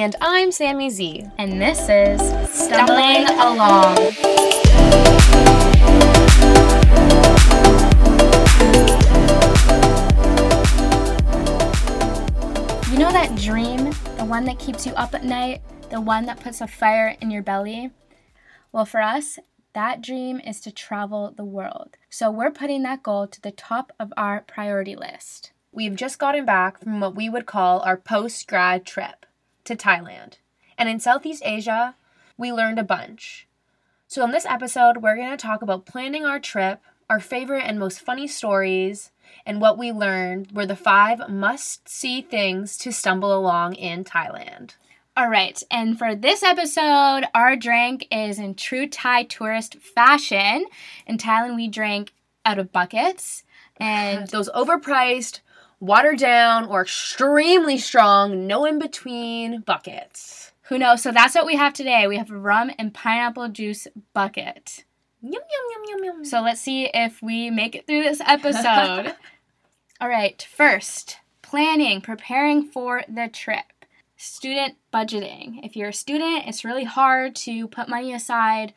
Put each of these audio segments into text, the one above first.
And I'm Sammy Z. And this is Stumbling Along. You know that dream, the one that keeps you up at night, the one that puts a fire in your belly? Well, for us, that dream is to travel the world. So we're putting that goal to the top of our priority list. We've just gotten back from what we would call our post grad trip to Thailand. And in Southeast Asia, we learned a bunch. So, in this episode, we're going to talk about planning our trip, our favorite and most funny stories, and what we learned were the five must see things to stumble along in Thailand. All right, and for this episode, our drink is in true Thai tourist fashion. In Thailand, we drank out of buckets, and Those overpriced, watered down, or extremely strong, no in between buckets. who knows? So that's what we have today. We have a rum and pineapple juice bucket. Yum, yum, yum, yum, yum. So let's see if we make it through this episode. All right, first, planning, preparing for the trip. Student budgeting. If you're a student, it's really hard to put money aside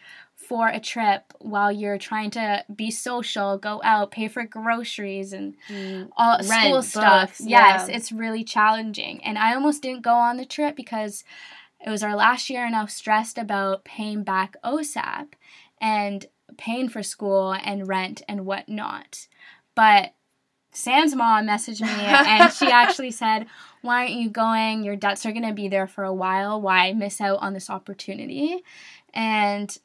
for a trip while you're trying to be social, go out, pay for groceries and mm, all Rent, school stuff. books, yes, yeah. it's really challenging. And I almost didn't go on the trip because it was our last year and I was stressed about paying back OSAP and paying for school and rent and whatnot. But Sam's mom messaged me and she actually said, Why aren't you going? Your debts are going to be there for a while. Why miss out on this opportunity? And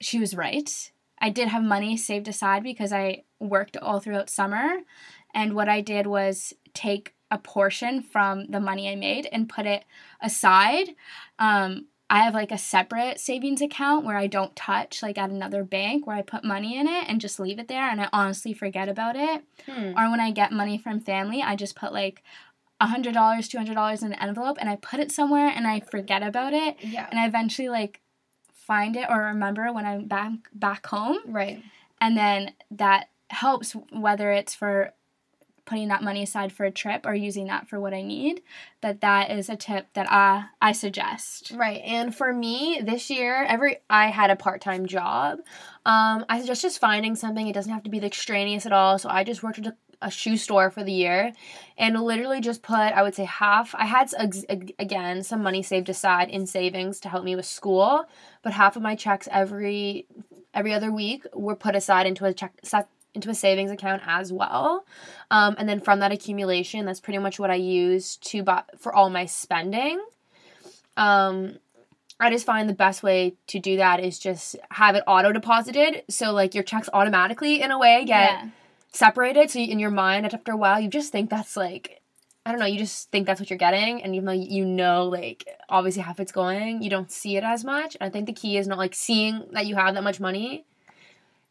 she was right. I did have money saved aside because I worked all throughout summer. And what I did was take a portion from the money I made and put it aside. Um, I have like a separate savings account where I don't touch, like at another bank, where I put money in it and just leave it there and I honestly forget about it. Hmm. Or when I get money from family, I just put like $100, $200 in an envelope and I put it somewhere and I forget about it. Yeah. And I eventually like find it or remember when I'm back back home Right. and then that helps whether it's for putting that money aside for a trip or using that for what I need. But that is a tip that I I suggest. Right. And for me, this year, every I had a part-time job. Um, I suggest just finding something. It doesn't have to be like extraneous at all. So I just worked at a, a shoe store for the year and literally just put, I would say half. I had again some money saved aside in savings to help me with school, but half of my checks every every other week were put aside into a check into a savings account as well. Um, and then from that accumulation, that's pretty much what I use to buy for all my spending. Um, I just find the best way to do that is just have it auto deposited. So like your checks automatically in a way get Yeah. Separated. So you, in your mind after a while, you just think that's like, I don't know, you just think that's what you're getting. And even though you know like obviously half it's going, you don't see it as much. And I think the key is not like seeing that you have that much money.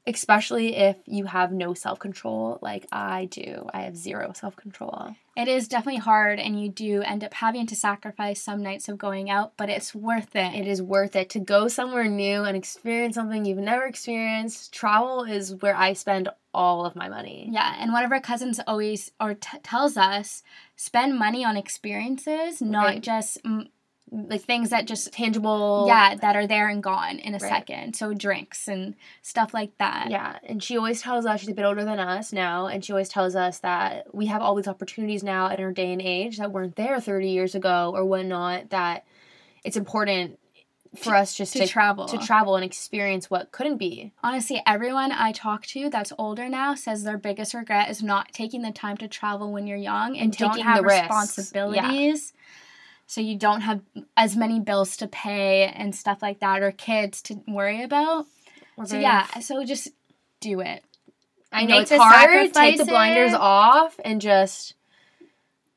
Especially if you have no self control, like I do. I have zero self control. It is definitely hard and you do end up having to sacrifice some nights of going out, but it's worth it. It is worth it to go somewhere new and experience something you've never experienced. Travel is where I spend all of my money. Yeah, and one of our cousins always or t- tells us spend money on experiences, not Right. just mm, Like things that just tangible. yeah that are there and gone in a Right. second. So drinks and stuff like that. Yeah, and she always tells us she's a bit older than us now, and she always tells us that we have all these opportunities now in our day and age that weren't there 30 years ago or whatnot. That it's important for us just to to, travel. to travel and experience what couldn't be. Honestly, everyone I talk to that's older now says their biggest regret is not taking the time to travel when you're young and, And don't taking have the risks. So you don't have as many bills to pay and stuff like that or kids to worry about. So yeah, so just do it. I know make it's the hard. Take the blinders sacrifices. off and just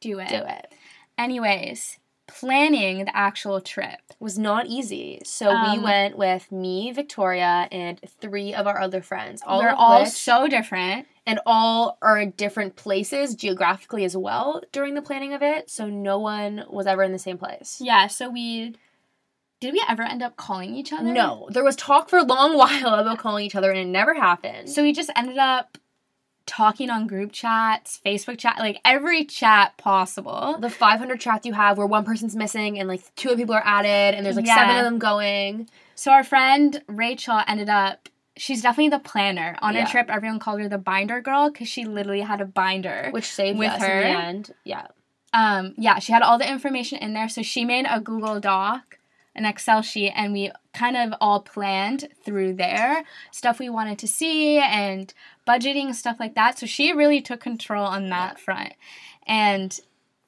Do it. do it. Anyways, planning the actual trip. was not easy. So we Um, went with me, Victoria, and three of our other friends. All We're all which- so different. And all are in different places geographically as well during the planning of it. So no one was ever in the same place. Yeah, so we did we ever end up calling each other? No, there was talk for a long while about calling each other, and it never happened. So we just ended up talking on group chats, Facebook chat, like every chat possible. The 500 chats you have where one person's missing and like two people are added and there's like Yeah. seven of them going. So our friend Rachel ended up she's definitely the planner. On Yeah. her trip everyone called her the binder girl cuz she literally had a binder. Which saved With us her. in the end. Yeah. um yeah, she had all the information in there so she made a Google Doc, an Excel sheet and we kind of all planned through there stuff we wanted to see and budgeting stuff like that. So she really took control on that front. And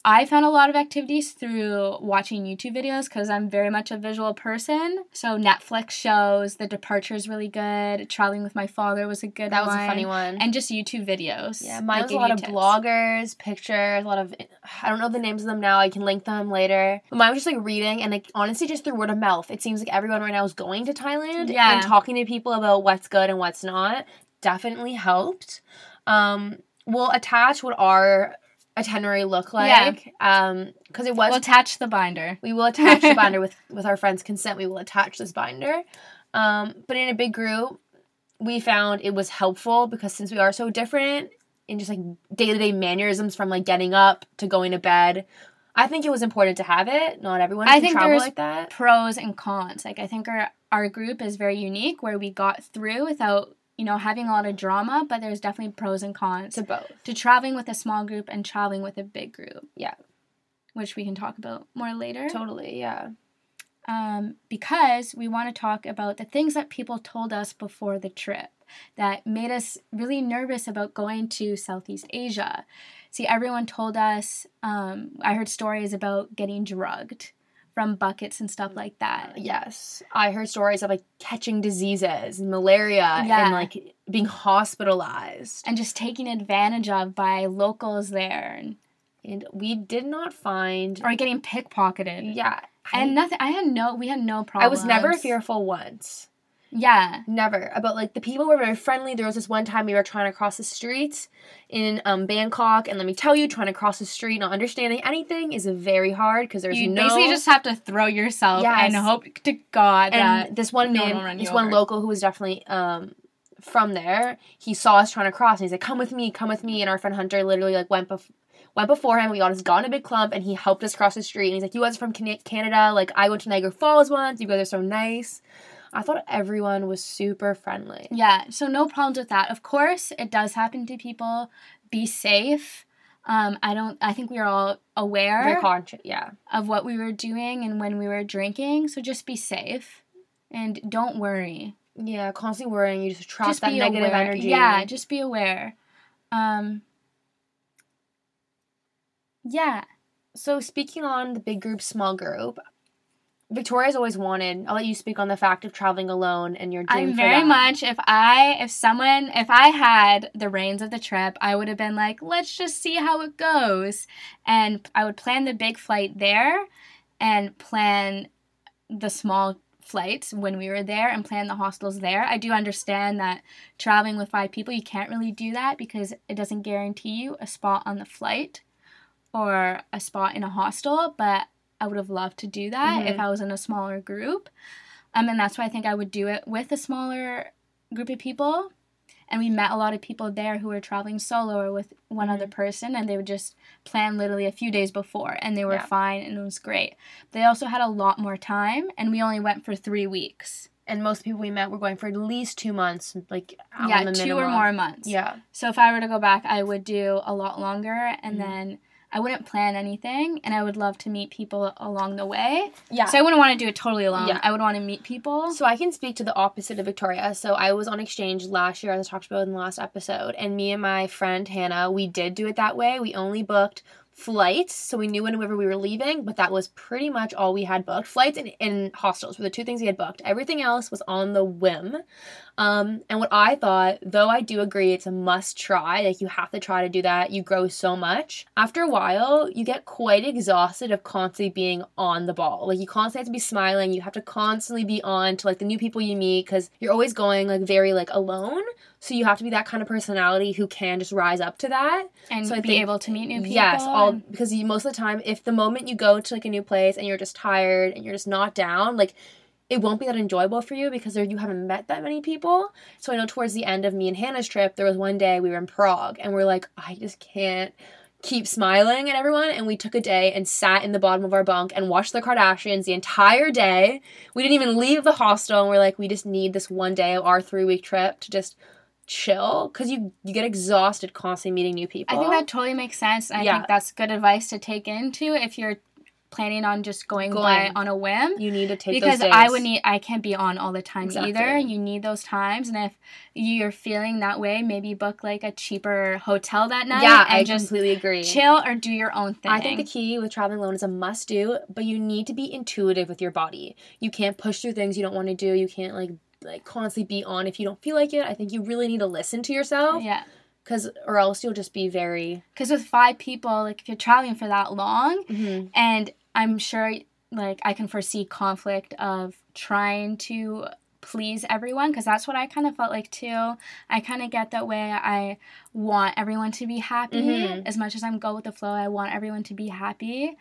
I found a lot of activities through watching YouTube videos because I'm very much a visual person. So Netflix shows, The Departure is really good. Traveling with my father was a good That was a funny one. And just YouTube videos. yeah, mine was a lot of tips. bloggers, pictures, a lot of I don't know the names of them now. I can link them later. But mine was just like reading and like honestly just through word of mouth. It seems like everyone right now is going to Thailand Yeah. and talking to people about what's good and what's not definitely helped. Um, we'll attach what our itinerary look like. Yeah. Um, because it was We'll attach the binder. We will attach the binder with with our friends' consent. We will attach this binder. Um, but in a big group, we found it was helpful because since we are so different in just like day to day mannerisms from like getting up to going to bed, I think it was important to have it. Not everyone I can think travel like that. Pros and cons. Like I think our our group is very unique where we got through without, you know, having a lot of drama, but there's definitely pros and cons To both. to traveling with a small group and traveling with a big group. Yeah. Which we can talk about more later. Totally, yeah. um, because we want to talk about the things that people told us before the trip that made us really nervous about going to Southeast Asia. See, everyone told us, um, I heard stories about getting drugged from buckets and stuff like that. Mm-hmm. Yes. I heard stories of like catching diseases and malaria Yeah. and like being hospitalized. And just taken advantage of by locals there and, And we did not find or getting pickpocketed. Yeah. I- And nothing, I had no, we had no problem. I was never fearful once. Yeah. Never. About like the people were very friendly. There was this one time we were trying to cross the street in um, Bangkok, and let me tell you, trying to cross the street not understanding anything is very hard because there's You no. basically just have to throw yourself Yes. and hope to God that and this one no one man, will this you one local who was definitely um from there, he saw us trying to cross, and he's like, "Come with me, come with me." And our friend Hunter literally like went bef- went before him. We got us got in a big clump, and he helped us cross the street. And he's like, "You guys are from Canada? Like I went to Niagara Falls once. You guys are so nice." I thought everyone was super friendly. Yeah, so no problems with that. Of course, it does happen to people. Be safe. Um, I don't. I think we are all aware Very conscious, yeah. of what we were doing and when we were drinking. So just be safe, and don't worry. Yeah, constantly worrying. You just trap just that negative aware. energy. Yeah, just be aware. Um. Yeah. So speaking on the big group, small group, Victoria's always wanted. I'll let you speak on the fact of traveling alone and your dream. I'm very that. much if I if someone if I had the reins of the trip, I would have been like, let's just see how it goes. And I would plan the big flight there and plan the small flights when we were there and plan the hostels there. I do understand that traveling with five people, you can't really do that because it doesn't guarantee you a spot on the flight or a spot in a hostel, but I would have loved to do that if Mhm. I was in a smaller group. Um, and that's why I think I would do it with a smaller group of people. And we met a lot of people there who were traveling solo or with one other person, and they would just plan literally a few days before, and they were Yeah. fine, and it was great. They also had a lot more time, and we only went for three weeks. And most people we met were going for at least two months, like yeah, the two or more months. Yeah, So if I were to go back, I would do a lot longer, and Mhm. then I wouldn't plan anything, and I would love to meet people along the way. yeah. So I wouldn't want to do it totally alone. Yeah. I would want to meet people. So I can speak to the opposite of Victoria. So I was on exchange last year, as I talked about in the last episode, and me and my friend Hannah, we did do it that way. We only booked flights, so we knew whenever we were leaving, but that was pretty much all we had booked. Flights and, and hostels were the two things we had booked. Everything else was on the whim. Um, and what I thought, though I do agree it's a must try, like you have to try to do that, you grow so much. After a while, you get quite exhausted of constantly being on the ball. Like you constantly have to be smiling, you have to constantly be on to like the new people you meet because you're always going like very like alone. So you have to be that kind of personality who can just rise up to that. and So be think- able to meet new people. Yes, all because you, most of the time, if the moment you go to like a new place and you're just tired and you're just not down, like it won't be that enjoyable for you because there, you haven't met that many people. So I know towards the end of me and Hannah's trip, there was one day we were in Prague and we're like, I just can't keep smiling at everyone. And we took a day and sat in the bottom of our bunk and watched the Kardashians the entire day. We didn't even leave the hostel and we're like, we just need this one day of our three week trip to just chill because you you get exhausted constantly meeting new people. I think that totally makes sense. And I think that's good advice to take into if you're planning on just going, by Going. on a whim. you need to take because I would need I can't be on all the time either. You need those times and if you're feeling that way, maybe book like a cheaper hotel that night yeah, and I just completely agree. chill or do your own thing. I think the key with traveling alone is a must do, but you need to be intuitive with your body. You can't push through things you don't want to do. You can't like like constantly be on if you don't feel like it. I think you really need to listen to yourself yeah. cuz or else you'll just be very Cuz with five people, like if you're traveling for that long Mhm. and I'm sure like I can foresee conflict of trying to please everyone because that's what I kind of felt like too. I kind of get that way. I want everyone to be happy Mhm. as much as I'm go with the flow. I want everyone to be happy.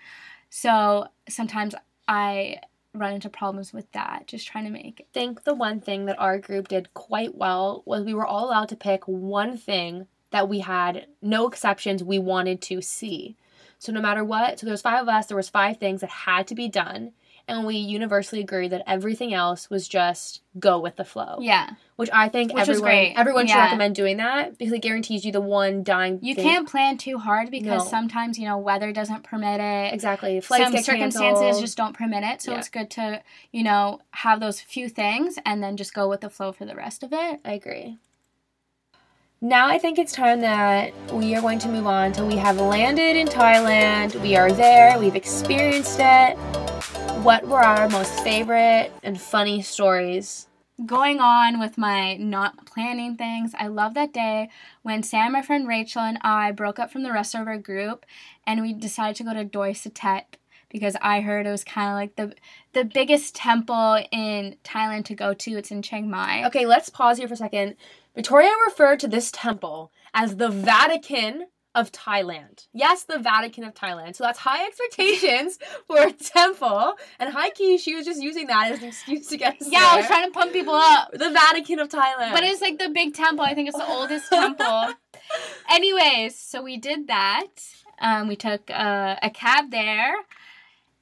So sometimes I run into problems with that, just trying to make I think the one thing that our group did quite well was we were all allowed to pick one thing that we had no exceptions we wanted to see. So no matter what, so there was five of us, there was five things that had to be done, and we universally agreed that everything else was just go with the flow. yeah. Which I think Which everyone great. everyone should recommend doing that because it guarantees you the one dying You thing- can't plan too hard because No. sometimes, you know, weather doesn't permit it. exactly flights Some circumstances canceled. just don't permit it. So Yeah. it's good to, you know, have those few things and then just go with the flow for the rest of it. I agree. Now I think it's time that we are going to move on till we have landed in Thailand. We are there, we've experienced it. What were our most favorite and funny stories? Going on with my not planning things, I love that day when Sam, my friend Rachel, and I broke up from the rest of our group and we decided to go to Doi Suthep because I heard it was kind of like the the biggest temple in Thailand to go to. It's in Chiang Mai. Okay, let's pause here for a second. Victoria referred to this temple as the Vatican of Thailand. Yes, the Vatican of Thailand. So that's high expectations for a temple. And high key, she was just using that as an excuse to get us Yeah, I was trying to pump people up. The Vatican of Thailand. But it's like the big temple. I think it's the oldest temple. Anyways, so we did that. Um, we took uh, a cab there,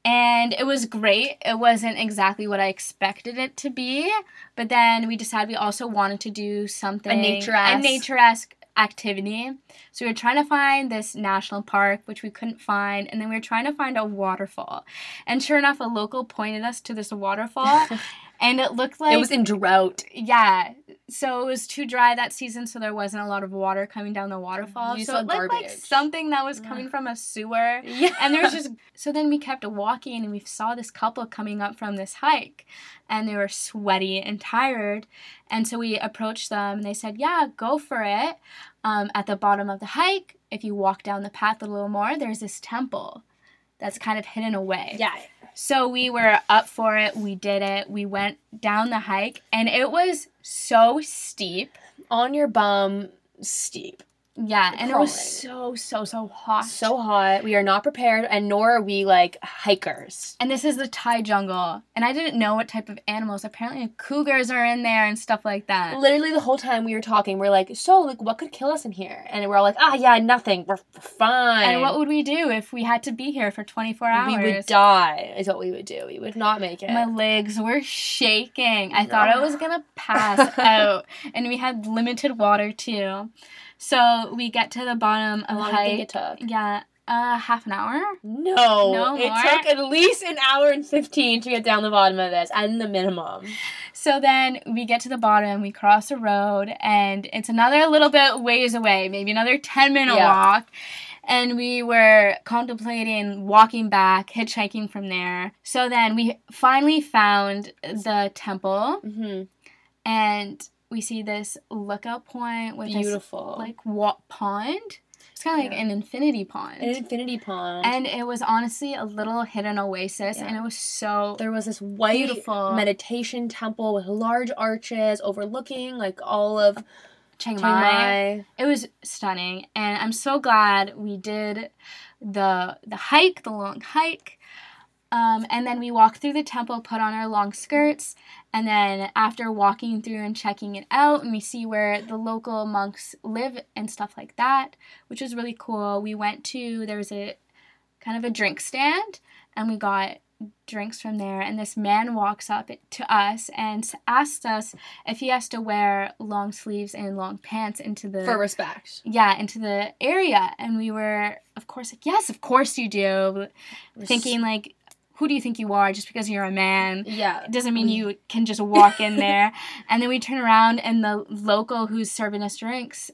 and it was great. It wasn't exactly what I expected it to be, but then we decided we also wanted to do something nature-esque. a nature-esque activity. So we were trying to find this national park, which we couldn't find, and then we were trying to find a waterfall. And sure enough, a local pointed us to this waterfall, and it looked like it was in drought. yeah. So it was too dry that season, so there wasn't a lot of water coming down the waterfall. You so it looked like something that was coming from a sewer. Yeah. And there's just so then we kept walking and we saw this couple coming up from this hike and they were sweaty and tired. And so we approached them and they said, Yeah, go for it. Um, at the bottom of the hike, if you walk down the path a little more, there's this temple that's kind of hidden away. yeah. So we were up for it. We did it. We went down the hike, and it was so steep. On your bum, steep. Yeah, and it was so so so hot. So hot. We are not prepared, and nor are we like hikers. and this is the Thai jungle, and I didn't know what type of animals. Apparently, cougars are in there and stuff like that. Literally, the whole time we were talking, we are like, "So, like, what could kill us in here?" And we're all like, "Ah, yeah, nothing. We're, fine." And what would we do if we had to be here for 24 hours? we would die? Is what we would do. We would not make it. My legs were shaking. I thought I was gonna pass out, and we had limited water too. So we get to the bottom How of long the do you think it hike. took? Yeah, uh, half an hour. No, No it more? took at least an hour and fifteen to get down the bottom of this, and the minimum. So then we get to the bottom, we cross a road, and it's another little bit ways away, maybe another 10 minute Yeah. walk. And we were contemplating walking back, hitchhiking from there. So then we finally found the temple, hmm and we see this lookout point with Beautiful, this like what pond. It's kind of like Yeah. an infinity pond. an infinity pond. and it was honestly a little hidden oasis, Yeah. and it was so There was this white Beautiful. meditation temple with large arches overlooking like all of Chiang. Mai. It was stunning, and I'm so glad we did the the hike, the long hike. Um, and then we walked through the temple, put on our long skirts, and then after walking through and checking it out, and we see where the local monks live and stuff like that, which was really cool. We went to there was a kind of a drink stand, and we got drinks from there and this man walks up to us and asks us if he has to wear long sleeves and long pants into the For respect. yeah into the area and we were of course like yes of course you do thinking like who do you think you are just because you're a man Yeah. it doesn't mean you can just walk in there and then we turn around and the local who's serving us drinks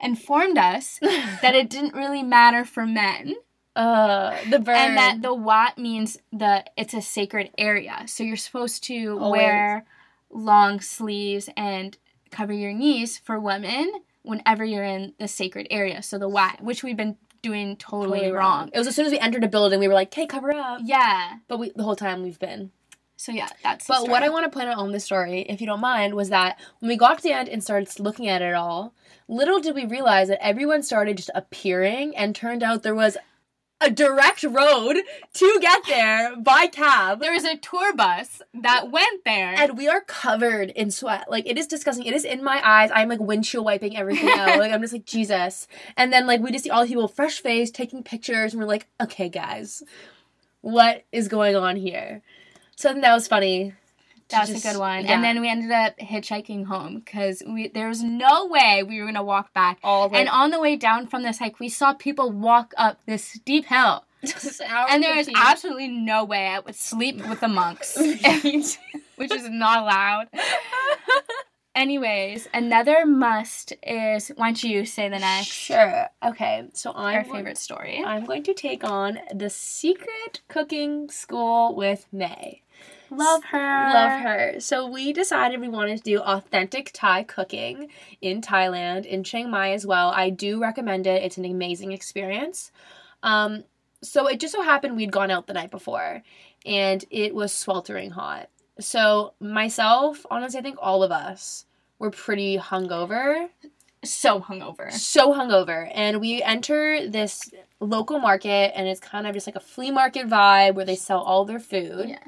informed us that it didn't really matter for men uh, the bird. and that the wat means the it's a sacred area so you're supposed to Always. wear long sleeves and cover your knees for women whenever you're in the sacred area so the wat which we've been doing totally, Totally wrong. It was as soon as we entered a building, we were like, "Hey, cover up." yeah But we the whole time we've been. so yeah that's But what I want to point out on this story, if you don't mind, was that when we got to the end and started looking at it all, little did we realize that everyone started just appearing, and turned out there was a direct road to get there by cab. there was a tour bus that went there And we are covered in sweat. Like it is disgusting. It is in my eyes. I'm like windshield wiping everything out. like I'm just like Jesus. And then like we just see all the people fresh faced taking pictures, and we're like, okay, guys, what is going on here? So I think that was funny. That's just- a good one. yeah. And then we ended up hitchhiking home because we there was no way we were gonna walk back. all the And on the way down from this hike, we saw people walk up this steep hill, and there is absolutely no way I would sleep with the monks, which is not allowed. Anyways, another must is why don't you say the next Sure. Okay. So I'm our favorite story? I'm going to take on the secret cooking school with May. Love her. Love her. So we decided we wanted to do authentic Thai cooking in Thailand, in Chiang Mai as well. I do recommend it. It's an amazing experience. Um, so it just so happened we'd gone out the night before and it was sweltering hot. So myself, honestly, I think all of us were pretty hungover So hungover. so hungover. And we enter this local market and it's kind of just like a flea market vibe where they sell all their food. Yeah.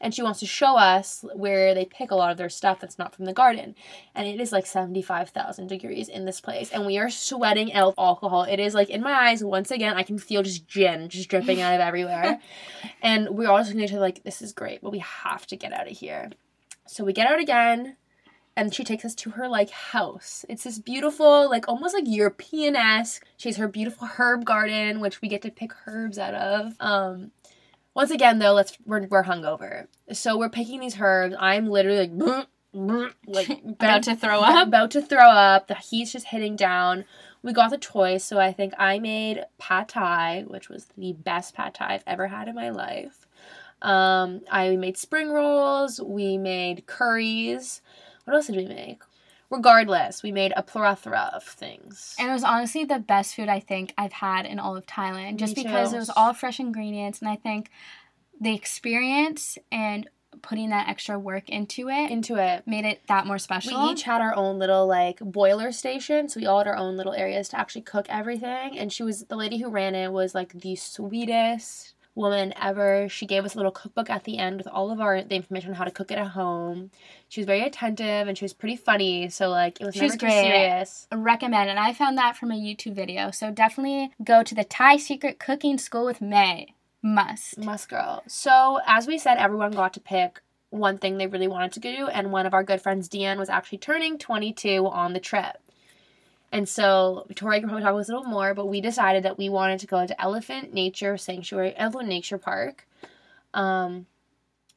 and she wants to show us where they pick a lot of their stuff that's not from the garden. And it is like 75,000 degrees in this place. And we are sweating out alcohol. It is like in my eyes once again I can feel just gin just dripping out of everywhere. And we're all just looking at each other like this is great but we have to get out of here. So we get out again and she takes us to her like house. It's this beautiful, like almost like European esque. She has her beautiful herb garden, which we get to pick herbs out of. Um, once again though, let's we're we're hungover, so we're picking these herbs. I'm literally like. like About to throw up. about to throw up the heat's just hitting down we got the choice so i think i made pad thai which was the best pad thai i've ever had in my life um, i made spring rolls we made curries what else did we make? Regardless we made a plethora of things. And it was honestly the best food I think I've had in all of Thailand, just Me because too. it was all fresh ingredients, and I think the experience and putting that extra work into it into it. made it that more special. we each had our own little like boiler station so we all had our own little areas to actually cook everything and she was the lady who ran it was like the sweetest woman ever she gave us a little cookbook at the end with all of our the information on how to cook it at home she was very attentive and she was pretty funny so like it was She never was too great. serious Recommend, and I found that from a YouTube video. So definitely go to the Thai Secret Cooking School with May. Must. must girl so as we said everyone got to pick one thing they really wanted to do and one of our good friends Deanne was actually turning 22 on the trip And so Tori can probably talk a little more, but we decided that we wanted to go to Elephant Nature Sanctuary, Elephant Nature Park. Um,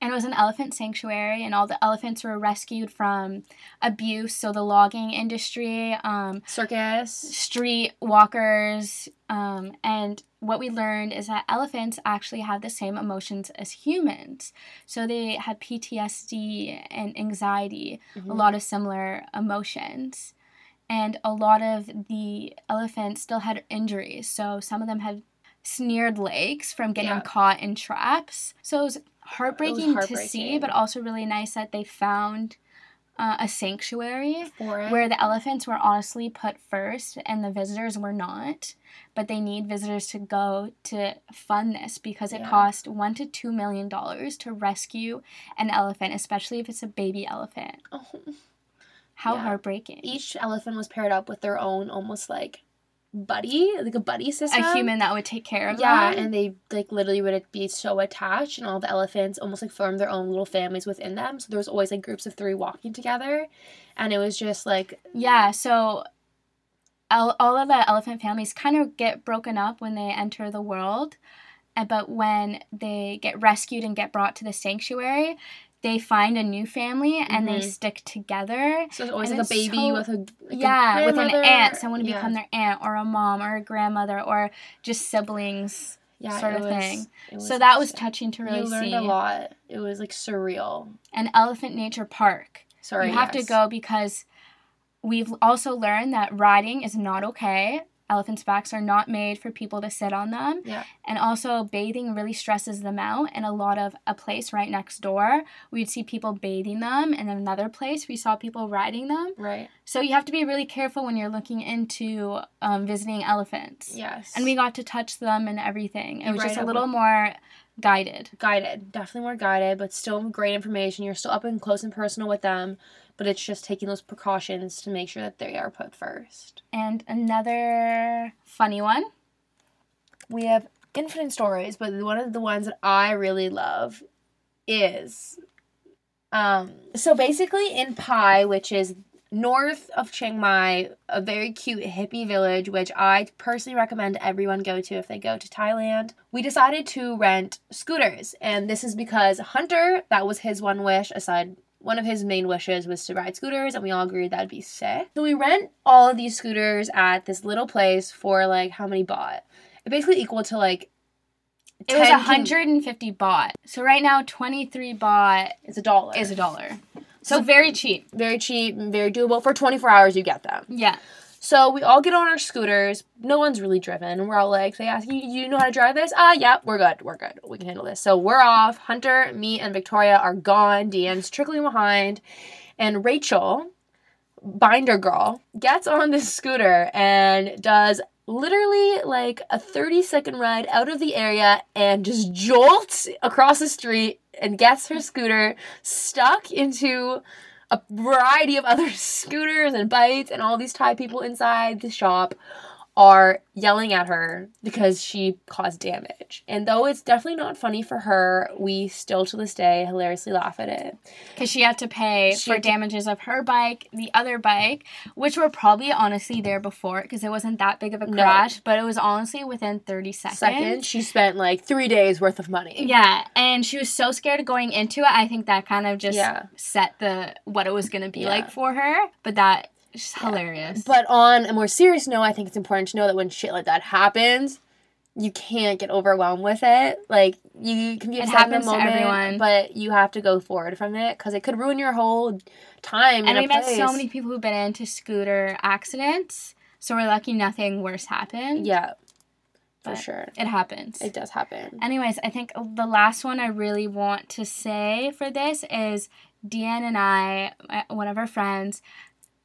And it was an elephant sanctuary, and all the elephants were rescued from abuse. So the logging industry, um, circus. street walkers, um, and what we learned is that elephants actually have the same emotions as humans. So they have PTSD and anxiety, a lot of similar emotions. And a lot of the elephants still had injuries. So some of them had sneared legs from getting Yeah. caught in traps. So it was heartbreaking, to see, but also really nice that they found uh, a sanctuary where the elephants were honestly put first and the visitors were not. But they need visitors to go to fund this because it Yeah. cost one to two million dollars to rescue an elephant, especially if it's a baby elephant. Oh. How Yeah. heartbreaking. Each elephant was paired up with their own almost like buddy, like a buddy system. a human that would take care of Yeah, them. Yeah, and they like literally would be so attached, and all the elephants almost like formed their own little families within them. So there was always like groups of three walking together, and it was just like Yeah, so all, all of the elephant families kind of get broken up when they enter the world. But when they get rescued and get brought to the sanctuary, they find a new family and they Mhm. stick together. so it's always And like a baby so- with a like a yeah, with an aunt, someone to Yeah. become their aunt or a mom or a grandmother or just siblings. yeah, sort of was- thing. So that was touching to really you learned see. a lot. It was like surreal. An elephant nature park. Sorry, you have to go because we've also learned that riding is not okay. Elephants' backs are not made for people to sit on them. Yeah. And also, bathing really stresses them out. And a lot of a place right next door, we'd see people bathing them. And another place, we saw people riding them. Right. So you have to be really careful when you're looking into um, visiting elephants. Yes. And we got to touch them and everything. It was just a little more guided. guided, definitely more guided, but still great information. You're still up and close and personal with them, but it's just taking those precautions to make sure that they are put first. And another funny one. We have infinite stories, but one of the ones that I really love is um so basically in Pai, which is north of Chiang Mai, a very cute hippie village which I personally recommend everyone go to if they go to Thailand. We decided to rent scooters, and this is because Hunter, that was his one wish aside one of his main wishes was to ride scooters, and we all agreed that'd be sick. So we rent all of these scooters at this little place for like how many baht? It basically equal to like. It was 10 can- 150 baht. So right now, 23 baht is a dollar. is a dollar. So very cheap. very cheap very doable. For 24 hours, you get them. Yeah. So we all get on our scooters. No one's really driven. We're all like, they ask you, you know how to drive this? Ah, yeah, we're good. We're good. We can handle this. So we're off. Hunter, me, and Victoria are gone. Deanne's trickling behind. And Rachel, binder girl, gets on this scooter and does literally like a 30 second ride out of the area and just jolts across the street and gets her scooter stuck into a variety of other scooters and bikes and all these Thai people inside the shop are yelling at her because she caused damage. And though it's definitely not funny for her, we still to this day hilariously laugh at it. Because she had to pay She for to- damages of her bike, the other bike, which were probably honestly there before because it wasn't that big of a No. crash, but it was honestly within 30 seconds. Second, she spent like three days worth of money. Yeah, and she was so scared of going into it. I think that kind of just Yeah. set the what it was gonna be Yeah. like for her. But that is hilarious. But on a more serious note, I think it's important to know that when shit like that happens, you can't get overwhelmed with it. Like you can be It upset in the moment, everyone. but you have to go forward from it because it could ruin your whole time. and we met so many people who've been into scooter accidents. So we're lucky nothing worse happened. Yeah, for sure, It happens. it does happen. Anyways, I think the last one I really want to say for this is Deanne and I, uh, one of our friends,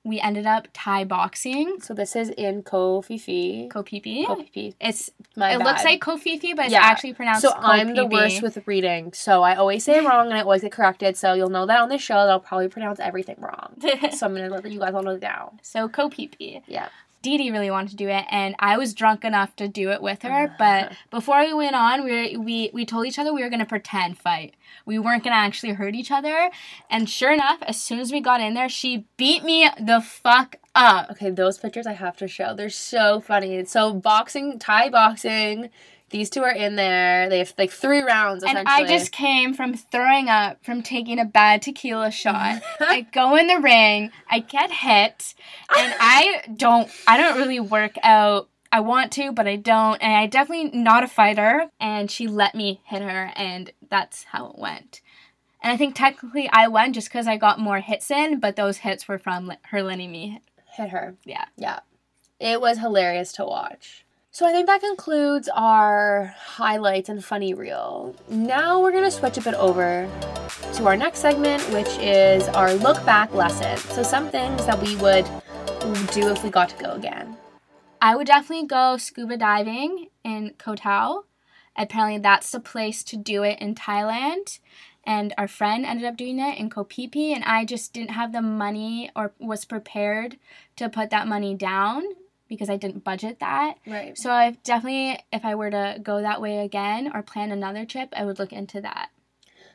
we ended up Thai boxing. So this is in Kofifi. Kopipi. Kofifi. It's My it looks bad. like Kofifi, but it's Yeah. actually pronounced So I'm the worst with reading. So I always say it wrong and I always get corrected. So you'll know that on this show that I'll probably pronounce everything wrong. so I'm gonna let you guys all know now. so Kopipi. Yeah. Dee Dee really wanted to do it, and I was drunk enough to do it with her. But before we went on, we were, we we told each other we were gonna pretend fight. We weren't gonna actually hurt each other. And sure enough, as soon as we got in there, she beat me the fuck up. Okay, those pictures I have to show. They're so funny. So boxing, Thai boxing. These two are in there. They have like three rounds And. I just came from throwing up from taking a bad tequila shot. I go in the ring, I get hit, and I don't I don't really work out. I want to, but I don't, and I definitely not a fighter. And she let me hit her, and that's how it went. And I think technically I won just because I got more hits in, but those hits were from her letting me. hit her. Yeah. Yeah. It was hilarious to watch. So I think that concludes our highlights and funny reel. Now we're gonna switch a bit over to our next segment, which is our look back lesson. So some things that we would do if we got to go again. I would definitely go scuba diving in Koh Tao. Apparently, that's the place to do it in Thailand. And our friend ended up doing it in Koh Phi Phi, and I just didn't have the money or was prepared to put that money down because I didn't budget that. Right. So I definitely, if I were to go that way again or plan another trip, I would look into that.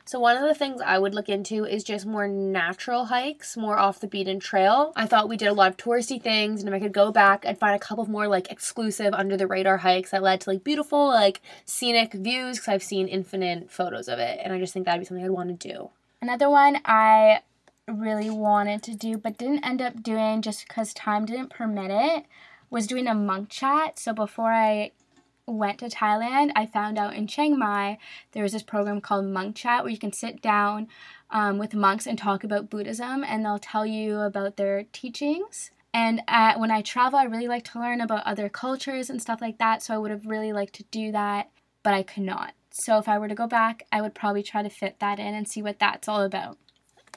So one of the things I would look into is just more natural hikes, more off the beaten trail. I thought we did a lot of touristy things, and if I could go back, I'd find a couple of more like exclusive under the radar hikes that led to like beautiful like scenic views because I've seen infinite photos of it, and I just think that'd be something I'd want to do. Another one I really wanted to do but didn't end up doing just because time didn't permit it was doing a monk chat. So before I went to Thailand, I found out in Chiang Mai there was this program called Monk Chat where you can sit down um, with monks and talk about Buddhism, and they'll tell you about their teachings. And at, when I travel, I really like to learn about other cultures and stuff like that. So I would have really liked to do that, but I could not. So if I were to go back, I would probably try to fit that in and see what that's all about.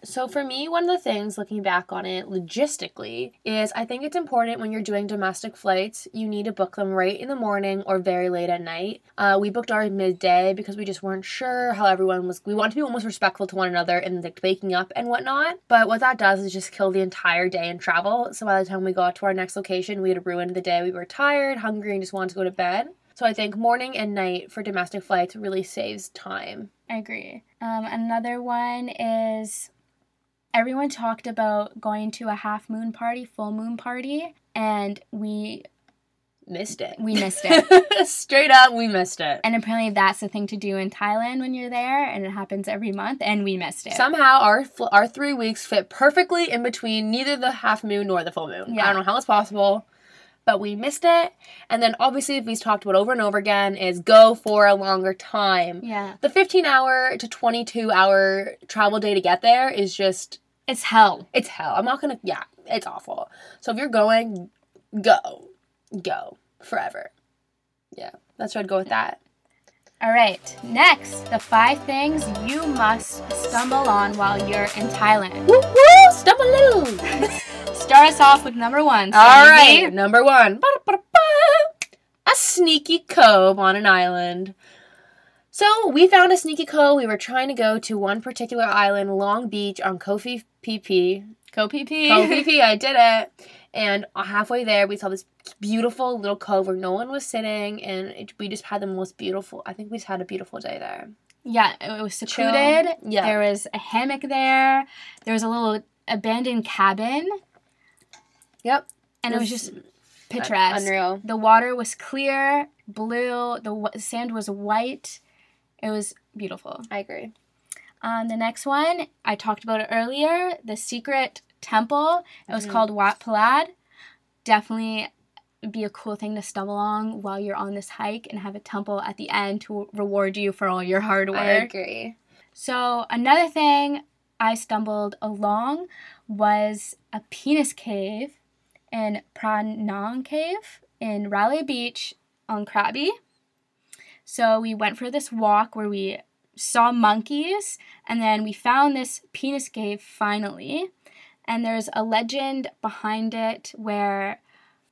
So for me, one of the things looking back on it logistically is I think it's important when you're doing domestic flights, you need to book them right in the morning or very late at night. Uh, we booked our midday because we just weren't sure how everyone was. We want to be almost respectful to one another and like waking up and whatnot. But what that does is just kill the entire day in travel. So by the time we got to our next location, we had ruined the day. We were tired, hungry, and just wanted to go to bed. So I think morning and night for domestic flights really saves time. I agree. Um, another one is everyone talked about going to a half moon party, full moon party, and we Missed it. we missed it. Straight up, we missed it. and apparently that's the thing to do in Thailand when you're there, and it happens every month, and we missed it. Somehow our fl- our three weeks fit perfectly in between neither the half moon nor the full moon. Yeah. I don't know how it's possible, but we missed it. And then obviously, we've talked about over and over again is go for a longer time. yeah, The 15 hour to 22 hour travel day to get there is just it's hell. it's hell. I'm not gonna yeah, it's awful. So if you're going, go, go forever. Yeah, that's where I'd go with that. All right, next, the five things you must stumble on while you're in Thailand. Woo woo, stumble. Start us off with number one. All Sandy. right, number one. Ba-da-ba-da-ba. A sneaky cove on an island. So we found a sneaky cove. We were trying to go to one particular island, Long Beach, on Kofi PP. Go PP. Phi Phi, I did it. And halfway there, we saw this beautiful little cove where no one was sitting, and it, we just had the most beautiful. I think we just had a beautiful day there. Yeah, it was Chill. secluded. Yeah. There was a hammock there. There was a little abandoned cabin, Yep. and it was just picturesque. Unreal. The water was clear, blue. The wa- sand was white. It was beautiful. I agree. Um, the next one, I talked about it earlier, the secret temple. It was Mhm. called Wat Palad. Definitely be a cool thing to stumble along while you're on this hike and have a temple at the end to reward you for all your hard work. I agree. So, another thing I stumbled along was a penis cave in Phra Nang Cave in Railay Beach on Krabi. So, we went for this walk where we saw monkeys and then we found this penis cave finally. And there's a legend behind it where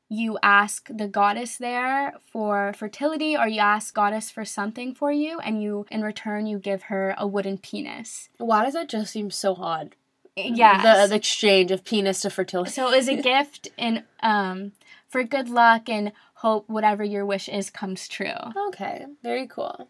you ask the goddess there for fertility or you ask goddess for something for you and you in return you give her a wooden penis Why does that just seem so odd? yeah The, the exchange of penis to fertility. so it was a gift in um for good luck and hope whatever your wish is comes true Okay, very cool.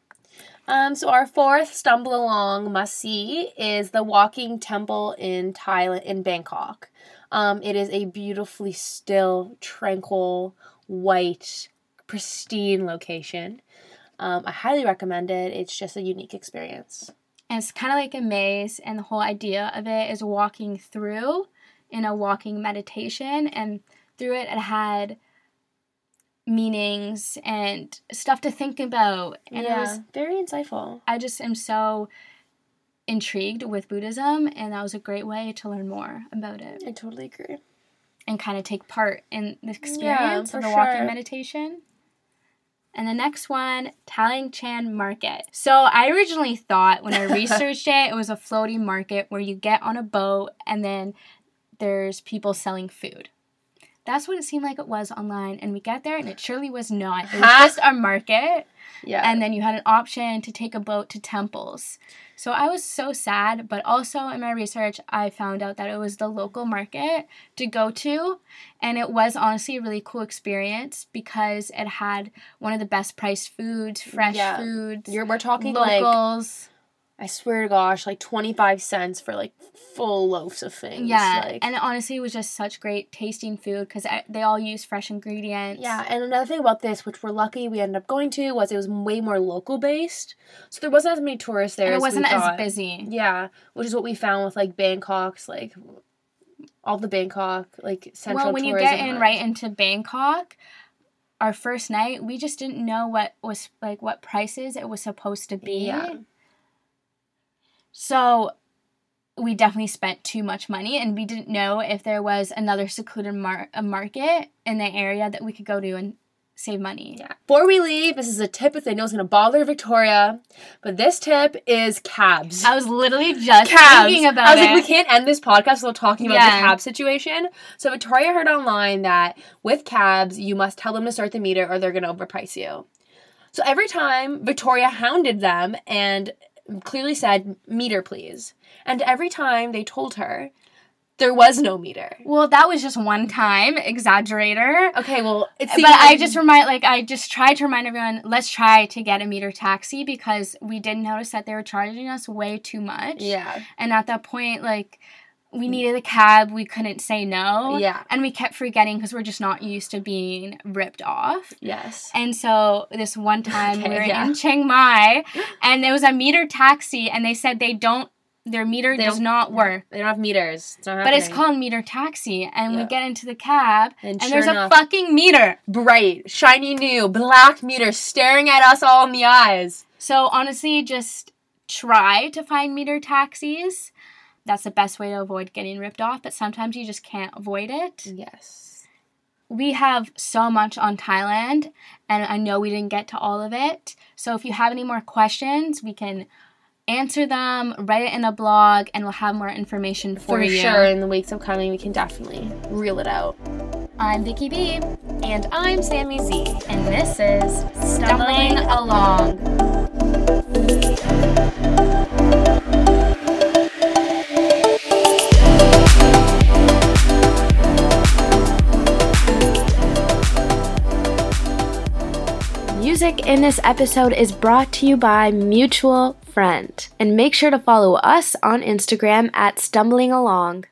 Um, so our fourth stumble along must see is the Walking Temple in Thailand in Bangkok. Um, it is a beautifully still, tranquil, white, pristine location. Um, I highly recommend it. It's just a unique experience. and it's kind of like a maze and the whole idea of it is walking through in a walking meditation and through it it had meanings and stuff to think about and it was very insightful. I just am so intrigued with Buddhism, and that was a great way to learn more about it I totally agree. and kind of take part in the experience for of the walking meditation. And the next one, Taling Chan Market. So I originally thought when I researched it, it was a floating market where you get on a boat and then there's people selling food. That's what it seemed like it was online. And we get there and it surely was not. It was Huh? just a market. Yeah. And then you had an option to take a boat to temples. So I was so sad, but also in my research, I found out that it was the local market to go to. And it was honestly a really cool experience because it had one of the best priced foods, fresh Yeah. foods, You're, we're talking like locals. I swear to gosh, like twenty five cents for like full loaves of things. yeah. like, and honestly, it was just such great tasting food because they all use fresh ingredients. yeah. And another thing about this, which we're lucky we ended up going to, was it was way more local based, so there wasn't as many tourists there. And it wasn't as thought. busy. Yeah, which is what we found with like Bangkok's like all the Bangkok like central. well, when you get in right into Bangkok, our first night, we just didn't know what was like what prices it was supposed to be. Yeah. So we definitely spent too much money, and we didn't know if there was another secluded mar- a market in the area that we could go to and save money. Yeah. Before we leave, this is a tip that I know is gonna bother Victoria, but this tip is cabs. I was literally just cabs. thinking about it. I was it. like, we can't end this podcast without talking about Yeah. the cab situation. So Victoria heard online that with cabs, you must tell them to start the meter or they're gonna overprice you. So every time Victoria hounded them and clearly said, meter please. And every time they told her, there was no meter. well, that was just one time, exaggerator. Okay, well, it's but I just remind, like, I just tried to remind everyone, let's try to get a meter taxi because we did notice that they were charging us way too much. yeah, And at that point, like, we needed a cab. We couldn't say no. yeah, And we kept forgetting because we're just not used to being ripped off. yes. And so this one time Okay, we were yeah. in Chiang Mai and there was a meter taxi and they said they don't, their meter They does don't- work. They don't have meters. It's not But it's called meter taxi. And we get into the cab And and, sure there's enough- a fucking meter. bright, shiny new, black meter staring at us all in the eyes. So honestly, just try to find meter taxis. That's the best way to avoid getting ripped off, but sometimes you just can't avoid it. Yes. We have so much on Thailand, and I know we didn't get to all of it. So if you have any more questions, we can answer them, write it in a blog, and we'll have more information for, For you. sure, in the weeks upcoming, we can definitely reel it out. I'm Vicky B, And I'm Sammy Z. and this is Stumbling Along. Music in this episode is brought to you by Mutual Friend. And make sure to follow us on Instagram at Stumbling Along.